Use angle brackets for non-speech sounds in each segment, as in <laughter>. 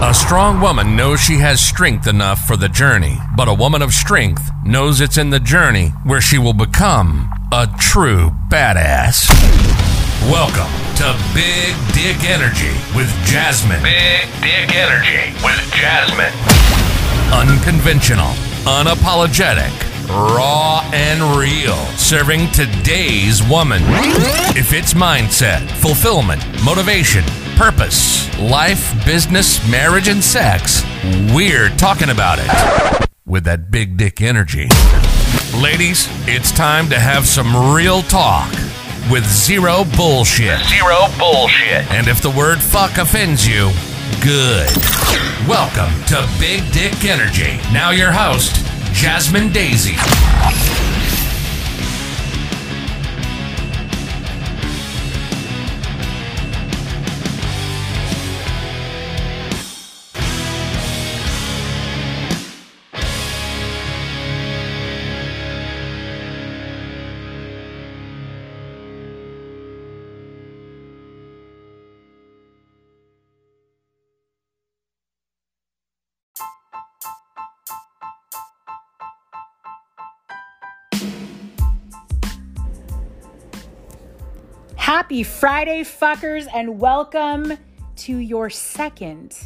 A strong woman knows she has strength enough for the journey, but a woman of strength knows it's in the journey where she will become a true badass. Welcome to Big Dick Energy with Jasmine. Big Dick Energy with Jasmine. Unconventional, unapologetic, raw and real, serving today's woman. If it's mindset, fulfillment, motivation, purpose, life, business, marriage, and sex, we're talking about it with that big dick energy. Ladies, it's time to have some real talk with zero bullshit. Zero bullshit. And if the word fuck offends you, good. Welcome to Big Dick Energy. Now, your host, Jasmine Daisy. Happy Friday, fuckers, and welcome to your second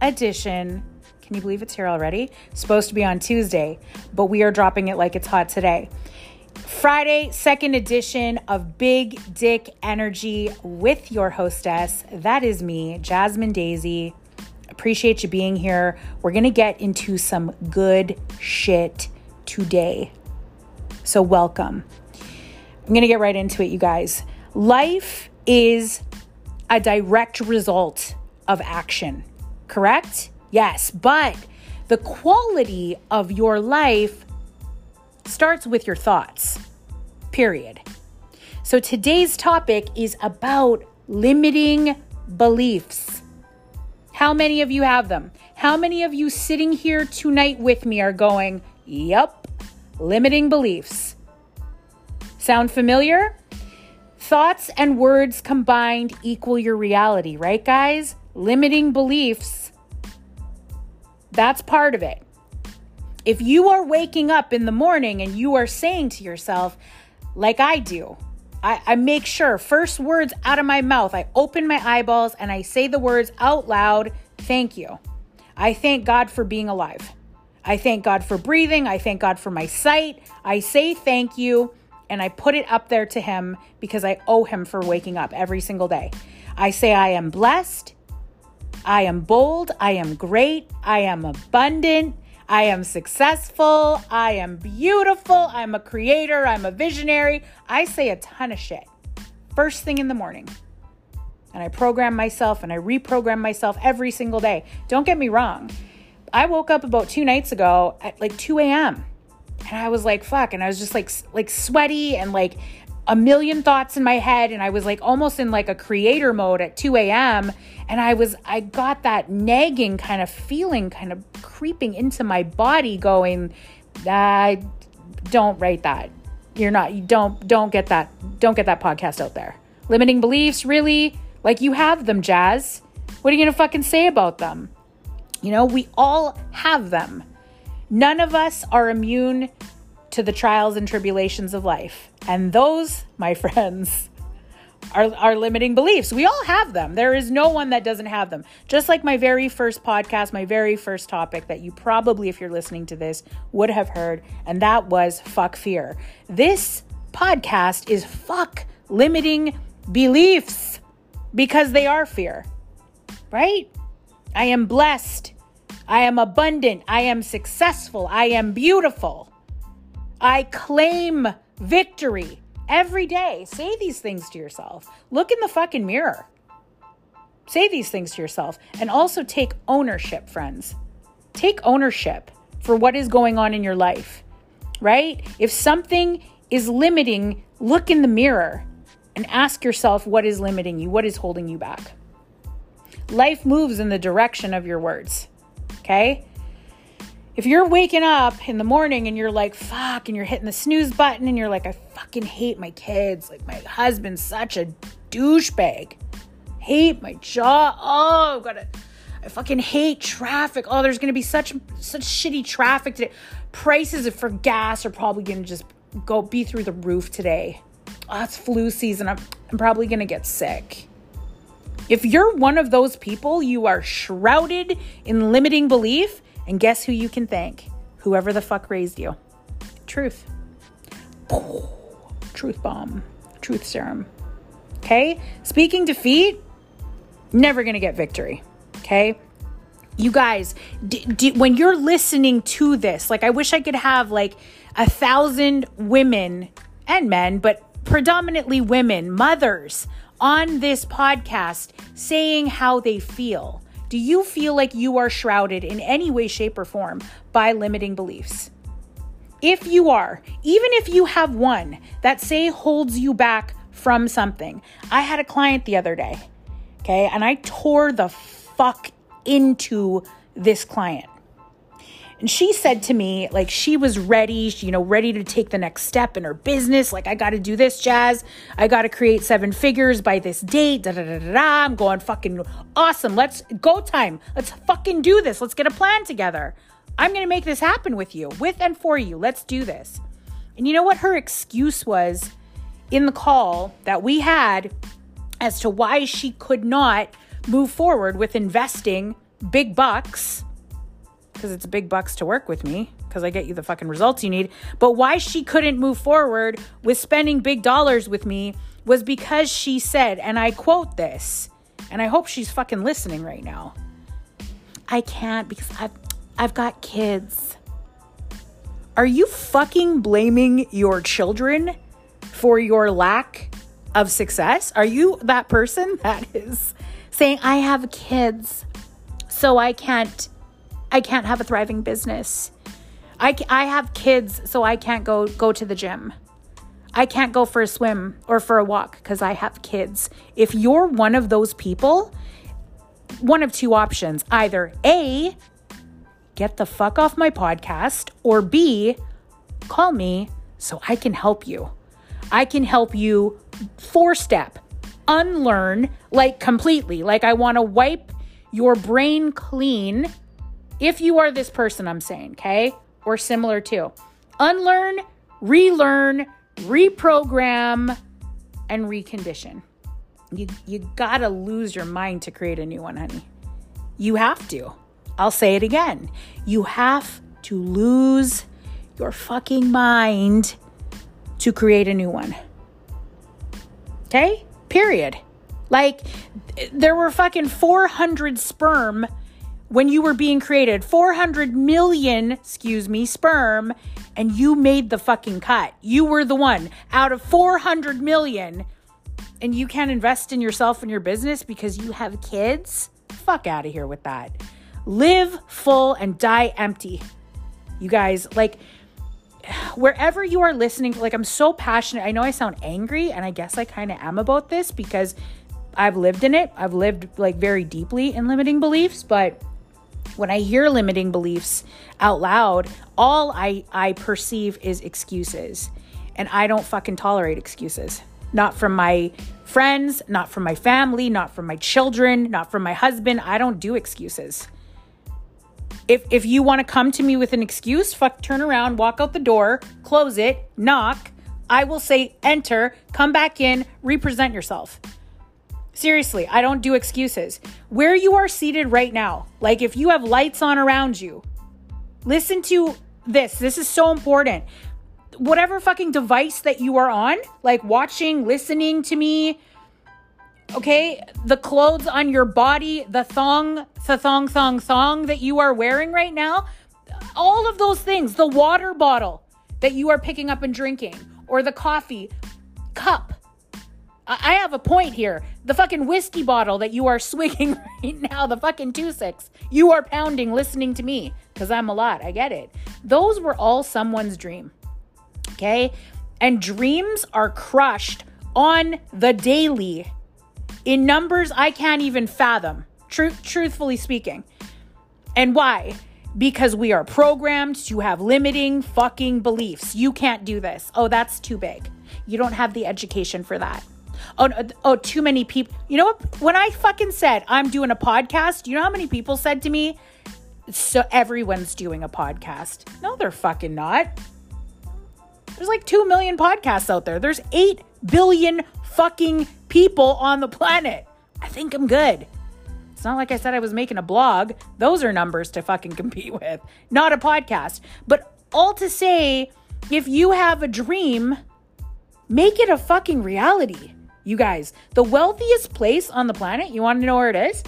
edition. Can you believe it's here already? supposed to be on Tuesday, but we are dropping it like it's hot today. Friday, second edition of Big Dick Energy with your hostess. That is me, Jasmine Daisy. Appreciate you being here. We're going to get into some good shit today. So, welcome. I'm going to get right into it, you guys. Life is a direct result of action, correct? Yes, but the quality of your life starts with your thoughts, period. So today's topic is about limiting beliefs. How many of you have them? How many of you sitting here tonight with me are going, Yep, limiting beliefs? Sound familiar? Thoughts and words combined equal your reality, right, guys? Limiting beliefs, that's part of it. If you are waking up in the morning and you are saying to yourself, like I do, I, I, make sure first words out of my mouth, I open my eyeballs and I say the words out loud, thank you. I thank God for being alive. I thank God for breathing. I thank God for my sight. I say thank you and I put it up there to him because I owe him for waking up every single day. I say, I am blessed, I am bold, I am great, I am abundant, I am successful, I am beautiful, I'm a creator, I'm a visionary. I say a ton of shit first thing in the morning. And I program myself and I reprogram myself every single day. Don't get me wrong. I woke up about two nights ago at like 2 a.m and I was like, fuck. And I was just like, like sweaty and like a million thoughts in my head. And I was like almost in like a creator mode at 2 a.m. And I was, I got that nagging kind of feeling kind of creeping into my body going, I don't write that. You're not, you don't, don't get that, don't get that podcast out there. Limiting beliefs, really? Like you have them, Jazz. What are you to fucking say about them? You know, we all have them. None of us are immune to the trials and tribulations of life. And those, my <laughs> friends, are, are limiting beliefs. We all have them. There is no one that doesn't have them. Just like my very first podcast, my very first topic that you probably, if you're listening to this, would have heard, and that was fuck fear. This podcast is fuck limiting beliefs because they are fear, right? I am blessed I am abundant. I am successful. I am beautiful. I claim victory every day. Say these things to yourself. Look in the fucking mirror. Say these things to yourself. And also take ownership, friends. Take ownership for what is going on in your life, right? If something is limiting, look in the mirror and ask yourself what is limiting you, what is holding you back. Life moves in the direction of your words okay? If you're waking up in the morning and you're like, fuck, and you're hitting the snooze button and you're like, I fucking hate my kids. Like, my husband's such a douchebag. Hate my job. Oh, gotta, I fucking hate traffic. Oh, there's gonna be such such shitty traffic today. Prices for gas are probably gonna just go be through the roof today. Oh, it's flu season. I'm, I'm probably gonna get sick. If you're one of those people, you are shrouded in limiting belief, and guess who you can thank? Whoever the fuck raised you. Truth. Truth bomb. Truth serum. Okay? Speaking defeat, never gonna get victory. Okay? You guys, d- d- when you're listening to this, like I wish I could have like a thousand women and men, but predominantly women, mothers on this podcast saying how they feel. Do you feel like you are shrouded in any way, shape, or form by limiting beliefs? If you are, even if you have one that say holds you back from something. I had a client the other day, okay, and I tore the fuck into this client. And she said to me, like, she was ready, you know, ready to take the next step in her business. Like, I got to do this, Jazz. I got to create seven figures by this date. Da, da, da, da, da. I'm going fucking awesome. Let's go time. Let's fucking do this. Let's get a plan together. I'm going to make this happen with you, with and for you. Let's do this. And you know what her excuse was in the call that we had as to why she could not move forward with investing big bucks because it's big bucks to work with me because I get you the fucking results you need. But why she couldn't move forward with spending big dollars with me was because she said, and I quote this, and I hope she's fucking listening right now. I can't because I've I've got kids. Are you fucking blaming your children for your lack of success? Are you that person <laughs> that is saying I have kids so I can't I can't have a thriving business. I, I have kids, so I can't go go to the gym. I can't go for a swim or for a walk because I have kids. If you're one of those people, one of two options either A, get the fuck off my podcast, or B, call me so I can help you. I can help you four step, unlearn like completely. Like I want to wipe your brain clean if you are this person, I'm saying, okay, or similar to, unlearn, relearn, reprogram, and recondition. You, you gotta lose your mind to create a new one, honey. You have to. I'll say it again. You have to lose your fucking mind to create a new one. Okay? Period. Like, there were fucking 400 sperm when you were being created 400 million, excuse me, sperm, and you made the fucking cut. You were the one out of 400 million, and you can't invest in yourself and your business because you have kids? Fuck out of here with that. Live full and die empty. You guys, like, wherever you are listening, like, I'm so passionate. I know I sound angry, and I guess I kind of am about this because I've lived in it. I've lived like very deeply in limiting beliefs, but when I hear limiting beliefs out loud, all I, I perceive is excuses. And I don't fucking tolerate excuses. Not from my friends, not from my family, not from my children, not from my husband. I don't do excuses. If if you want to come to me with an excuse, fuck turn around, walk out the door, close it, knock. I will say enter, come back in, represent yourself. Seriously, I don't do excuses. Where you are seated right now, like if you have lights on around you, listen to this. This is so important. Whatever fucking device that you are on, like watching, listening to me, okay, the clothes on your body, the thong, the thong, thong, thong that you are wearing right now, all of those things, the water bottle that you are picking up and drinking, or the coffee cup I have a point here. The fucking whiskey bottle that you are <laughs> swigging right now, the fucking two six, you are pounding listening to me because I'm a lot. I get it. Those were all someone's dream. Okay. And dreams are crushed on the daily in numbers I can't even fathom, Truth, truthfully speaking. And why? Because we are programmed to have limiting fucking beliefs. You can't do this. Oh, that's too big. You don't have the education for that. Oh, oh, too many people. You know what? When I fucking said I'm doing a podcast, you know how many people said to me, so everyone's doing a podcast. No, they're fucking not. There's like 2 million podcasts out there. There's 8 billion fucking people on the planet. I think I'm good. It's not like I said I was making a blog. Those are numbers to fucking <laughs> compete with, not a podcast. But all to say, if you have a dream, make it a fucking reality. You guys, the wealthiest place on the planet, you want to know where it is?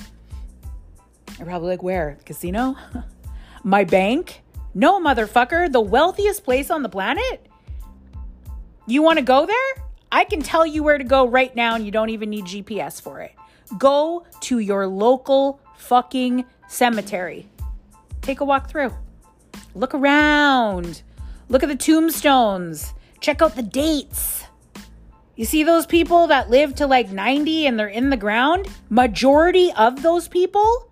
You're probably like, where? Casino? <laughs> My bank? No, motherfucker. The wealthiest place on the planet? You want to go there? I can tell you where to go right now, and you don't even need GPS for it. Go to your local fucking cemetery. Take a walk through. Look around. Look at the tombstones. Check out the dates. You see those people that live to like 90 and they're in the ground? Majority of those people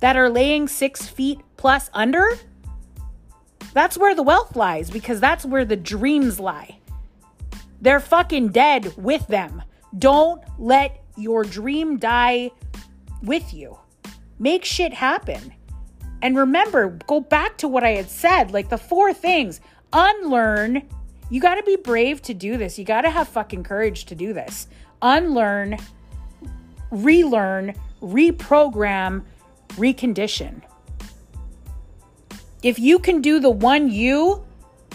that are laying six feet plus under, that's where the wealth lies because that's where the dreams lie. They're fucking dead with them. Don't let your dream die with you. Make shit happen. And remember, go back to what I had said like the four things unlearn. You got to be brave to do this. You got to have fucking courage to do this. Unlearn, relearn, reprogram, recondition. If you can do the one you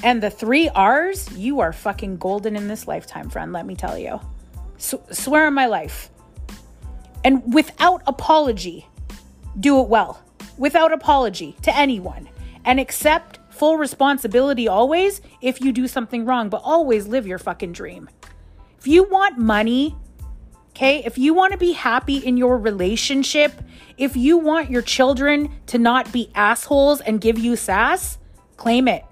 and the three R's, you are fucking golden in this lifetime, friend. Let me tell you. S- swear on my life. And without apology, do it well. Without apology to anyone. And accept full responsibility always if you do something wrong, but always live your fucking dream. If you want money, okay, if you want to be happy in your relationship, if you want your children to not be assholes and give you sass, claim it.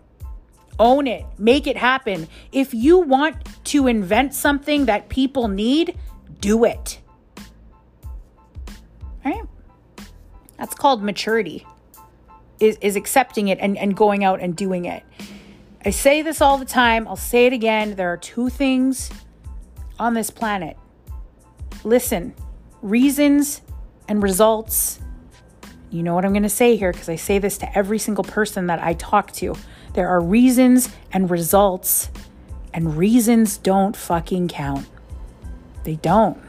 Own it. Make it happen. If you want to invent something that people need, do it. All right? That's called maturity. Is, is accepting it and, and going out and doing it. I say this all the time. I'll say it again. There are two things on this planet. Listen, reasons and results. You know what I'm going to say here because I say this to every single person that I talk to. There are reasons and results, and reasons don't fucking count. They don't.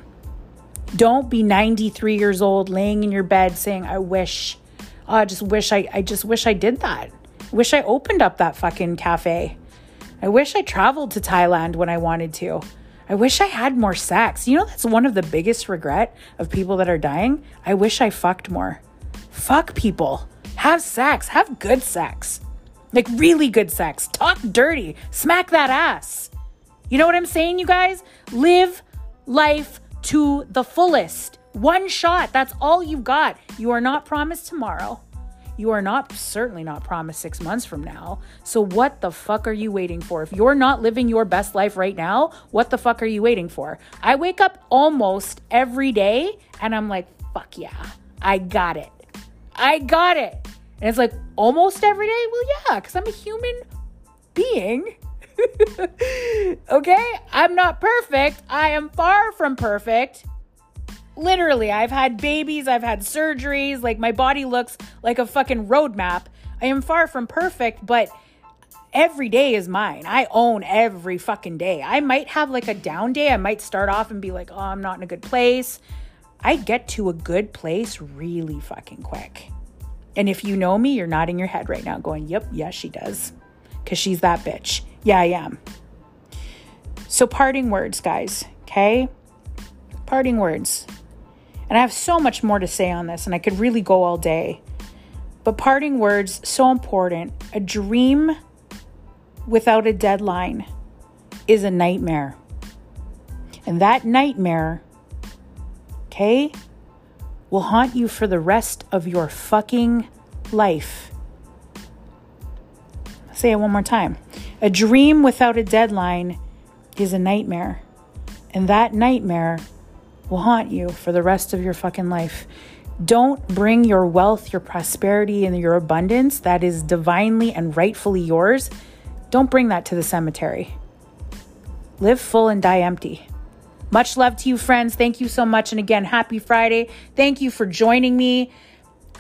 Don't be 93 years old laying in your bed saying, I wish, oh, I just wish I, I just wish I did that. Wish I opened up that fucking cafe. I wish I traveled to Thailand when I wanted to. I wish I had more sex. You know, that's one of the biggest regret of people that are dying. I wish I fucked more. Fuck people. Have sex. Have good sex. Like really good sex. Talk dirty. Smack that ass. You know what I'm saying, you guys? Live life to the fullest. One shot. That's all you've got. You are not promised tomorrow. You are not certainly not promised 6 months from now. So what the fuck are you waiting for? If you're not living your best life right now, what the fuck are you waiting for? I wake up almost every day and I'm like, "Fuck yeah. I got it. I got it." And it's like almost every day? Well, yeah, because I'm a human being. <laughs> okay? I'm not perfect. I am far from perfect. Literally, I've had babies, I've had surgeries, like my body looks like a fucking roadmap. I am far from perfect, but every day is mine. I own every fucking day. I might have like a down day. I might start off and be like, oh, I'm not in a good place. I get to a good place really fucking quick. And if you know me, you're nodding your head right now, going, Yep, yes, she does. Because she's that bitch. Yeah, I am. So, parting words, guys, okay? Parting words. And I have so much more to say on this, and I could really go all day. But parting words, so important. A dream without a deadline is a nightmare. And that nightmare, okay, will haunt you for the rest of your fucking life. I'll say it one more time. A dream without a deadline is a nightmare. And that nightmare will haunt you for the rest of your fucking life. Don't bring your wealth, your prosperity, and your abundance that is divinely and rightfully yours. Don't bring that to the cemetery. Live full and die empty. Much love to you, friends. Thank you so much. And again, happy Friday. Thank you for joining me.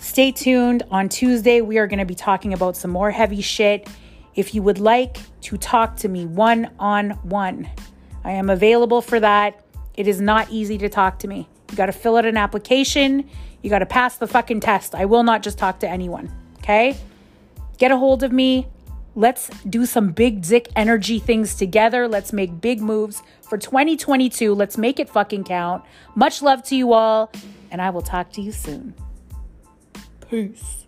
Stay tuned. On Tuesday, we are going to be talking about some more heavy shit. If you would like to talk to me one on one, I am available for that. It is not easy to talk to me. You got to fill out an application. You got to pass the fucking test. I will not just talk to anyone. Okay? Get a hold of me. Let's do some big dick energy things together. Let's make big moves for 2022. Let's make it fucking count. Much love to you all, and I will talk to you soon. Peace.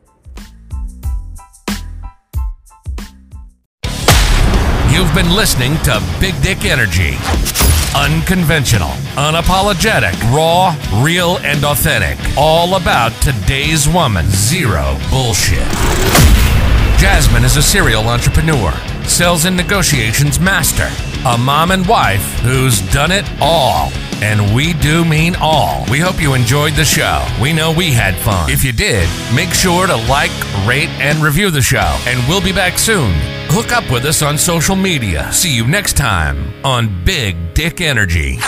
You've been listening to Big Dick Energy. Unconventional, unapologetic, raw, real, and authentic. All about today's woman. Zero bullshit. Jasmine is a serial entrepreneur, sales and negotiations master, a mom and wife who's done it all. And we do mean all. We hope you enjoyed the show. We know we had fun. If you did, make sure to like, rate, and review the show. And we'll be back soon. Hook up with us on social media. See you next time on Big Dick Energy.